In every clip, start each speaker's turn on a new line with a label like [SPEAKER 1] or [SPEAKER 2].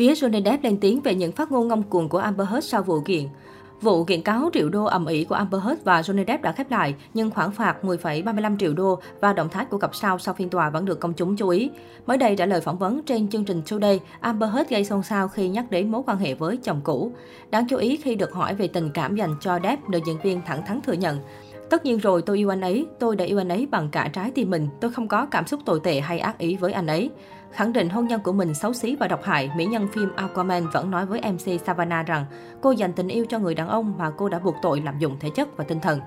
[SPEAKER 1] Phía Johnny Depp lên tiếng về những phát ngôn ngông cuồng của Amber Heard sau vụ kiện. Vụ kiện cáo triệu đô ầm ĩ của Amber Heard và Johnny Depp đã khép lại, nhưng khoản phạt 10,35 triệu đô và động thái của cặp sao sau phiên tòa vẫn được công chúng chú ý. Mới đây trả lời phỏng vấn trên chương trình Today, Amber Heard gây xôn xao khi nhắc đến mối quan hệ với chồng cũ. Đáng chú ý khi được hỏi về tình cảm dành cho Depp, nữ diễn viên thẳng thắn thừa nhận. Tất nhiên rồi, tôi yêu anh ấy. Tôi đã yêu anh ấy bằng cả trái tim mình. Tôi không có cảm xúc tồi tệ hay ác ý với anh ấy. Khẳng định hôn nhân của mình xấu xí và độc hại, mỹ nhân phim Aquaman vẫn nói với MC Savannah rằng cô dành tình yêu cho người đàn ông mà cô đã buộc tội lạm dụng thể chất và tinh thần.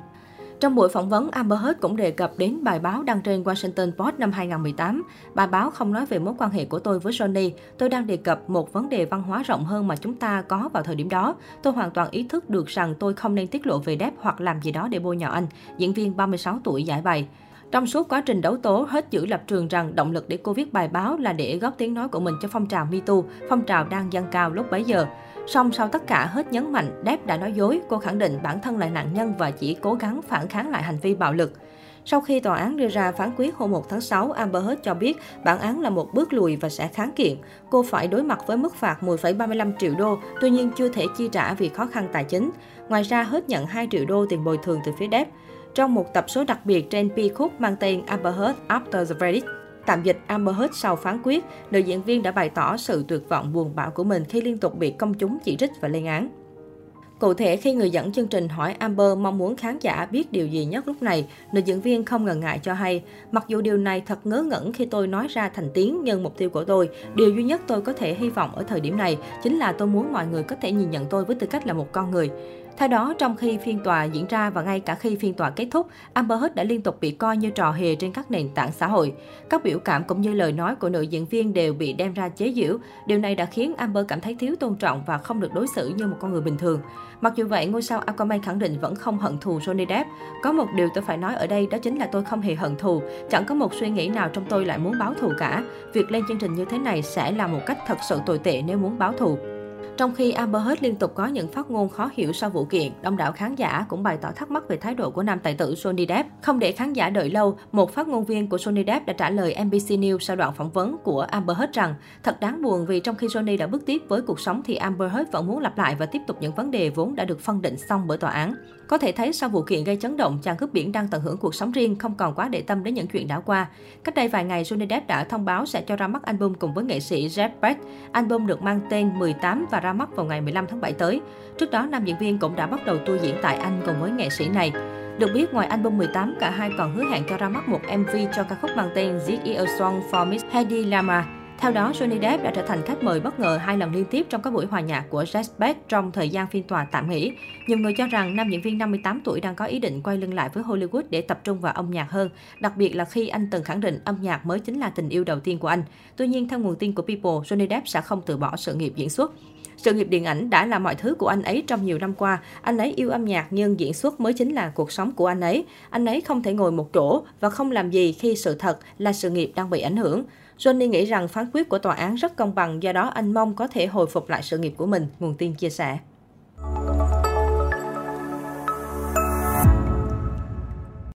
[SPEAKER 1] Trong buổi phỏng vấn, Amber Heard cũng đề cập đến bài báo đăng trên Washington Post năm 2018. Bài báo không nói về mối quan hệ của tôi với Johnny. Tôi đang đề cập một vấn đề văn hóa rộng hơn mà chúng ta có vào thời điểm đó. Tôi hoàn toàn ý thức được rằng tôi không nên tiết lộ về đẹp hoặc làm gì đó để bôi nhọ anh. Diễn viên 36 tuổi giải bày. Trong suốt quá trình đấu tố, hết giữ lập trường rằng động lực để cô viết bài báo là để góp tiếng nói của mình cho phong trào MeToo, phong trào đang dâng cao lúc bấy giờ. Song sau tất cả hết nhấn mạnh, Depp đã nói dối, cô khẳng định bản thân là nạn nhân và chỉ cố gắng phản kháng lại hành vi bạo lực. Sau khi tòa án đưa ra phán quyết hôm 1 tháng 6, Amber Heard cho biết bản án là một bước lùi và sẽ kháng kiện. Cô phải đối mặt với mức phạt 10,35 triệu đô, tuy nhiên chưa thể chi trả vì khó khăn tài chính. Ngoài ra, Heard nhận 2 triệu đô tiền bồi thường từ phía Depp. Trong một tập số đặc biệt trên Peacock mang tên Amber Heard After the Verdict, Tạm dịch Amber Heard sau phán quyết, nữ diễn viên đã bày tỏ sự tuyệt vọng buồn bã của mình khi liên tục bị công chúng chỉ trích và lên án. Cụ thể, khi người dẫn chương trình hỏi Amber mong muốn khán giả biết điều gì nhất lúc này, nữ diễn viên không ngần ngại cho hay, mặc dù điều này thật ngớ ngẩn khi tôi nói ra thành tiếng nhưng mục tiêu của tôi, điều duy nhất tôi có thể hy vọng ở thời điểm này chính là tôi muốn mọi người có thể nhìn nhận tôi với tư cách là một con người. Theo đó, trong khi phiên tòa diễn ra và ngay cả khi phiên tòa kết thúc, Amber Heard đã liên tục bị coi như trò hề trên các nền tảng xã hội. Các biểu cảm cũng như lời nói của nữ diễn viên đều bị đem ra chế giễu. Điều này đã khiến Amber cảm thấy thiếu tôn trọng và không được đối xử như một con người bình thường. Mặc dù vậy, ngôi sao Aquaman khẳng định vẫn không hận thù Johnny Depp. Có một điều tôi phải nói ở đây đó chính là tôi không hề hận thù. Chẳng có một suy nghĩ nào trong tôi lại muốn báo thù cả. Việc lên chương trình như thế này sẽ là một cách thật sự tồi tệ nếu muốn báo thù. Trong khi Amber Heard liên tục có những phát ngôn khó hiểu sau vụ kiện, đông đảo khán giả cũng bày tỏ thắc mắc về thái độ của nam tài tử Johnny Depp. Không để khán giả đợi lâu, một phát ngôn viên của Johnny Depp đã trả lời NBC News sau đoạn phỏng vấn của Amber Heard rằng thật đáng buồn vì trong khi Johnny đã bước tiếp với cuộc sống thì Amber Heard vẫn muốn lặp lại và tiếp tục những vấn đề vốn đã được phân định xong bởi tòa án. Có thể thấy sau vụ kiện gây chấn động, chàng cướp biển đang tận hưởng cuộc sống riêng, không còn quá để tâm đến những chuyện đã qua. Cách đây vài ngày, Johnny Depp đã thông báo sẽ cho ra mắt album cùng với nghệ sĩ Jeff Beck. Album được mang tên 18 và ra mắt vào ngày 15 tháng 7 tới. Trước đó, nam diễn viên cũng đã bắt đầu tour diễn tại Anh cùng với nghệ sĩ này. Được biết, ngoài album 18, cả hai còn hứa hẹn cho ra mắt một MV cho ca khúc mang tên This is a Song for Miss Hedy Lama. Theo đó, Johnny Depp đã trở thành khách mời bất ngờ hai lần liên tiếp trong các buổi hòa nhạc của Jeff Beck trong thời gian phiên tòa tạm nghỉ. Nhiều người cho rằng nam diễn viên 58 tuổi đang có ý định quay lưng lại với Hollywood để tập trung vào âm nhạc hơn, đặc biệt là khi anh từng khẳng định âm nhạc mới chính là tình yêu đầu tiên của anh. Tuy nhiên, theo nguồn tin của People, Johnny Depp sẽ không từ bỏ sự nghiệp diễn xuất. Sự nghiệp điện ảnh đã là mọi thứ của anh ấy trong nhiều năm qua. Anh ấy yêu âm nhạc nhưng diễn xuất mới chính là cuộc sống của anh ấy. Anh ấy không thể ngồi một chỗ và không làm gì khi sự thật là sự nghiệp đang bị ảnh hưởng. Johnny nghĩ rằng phán quyết của tòa án rất công bằng, do đó anh mong có thể hồi phục lại sự nghiệp của mình, nguồn tin chia sẻ.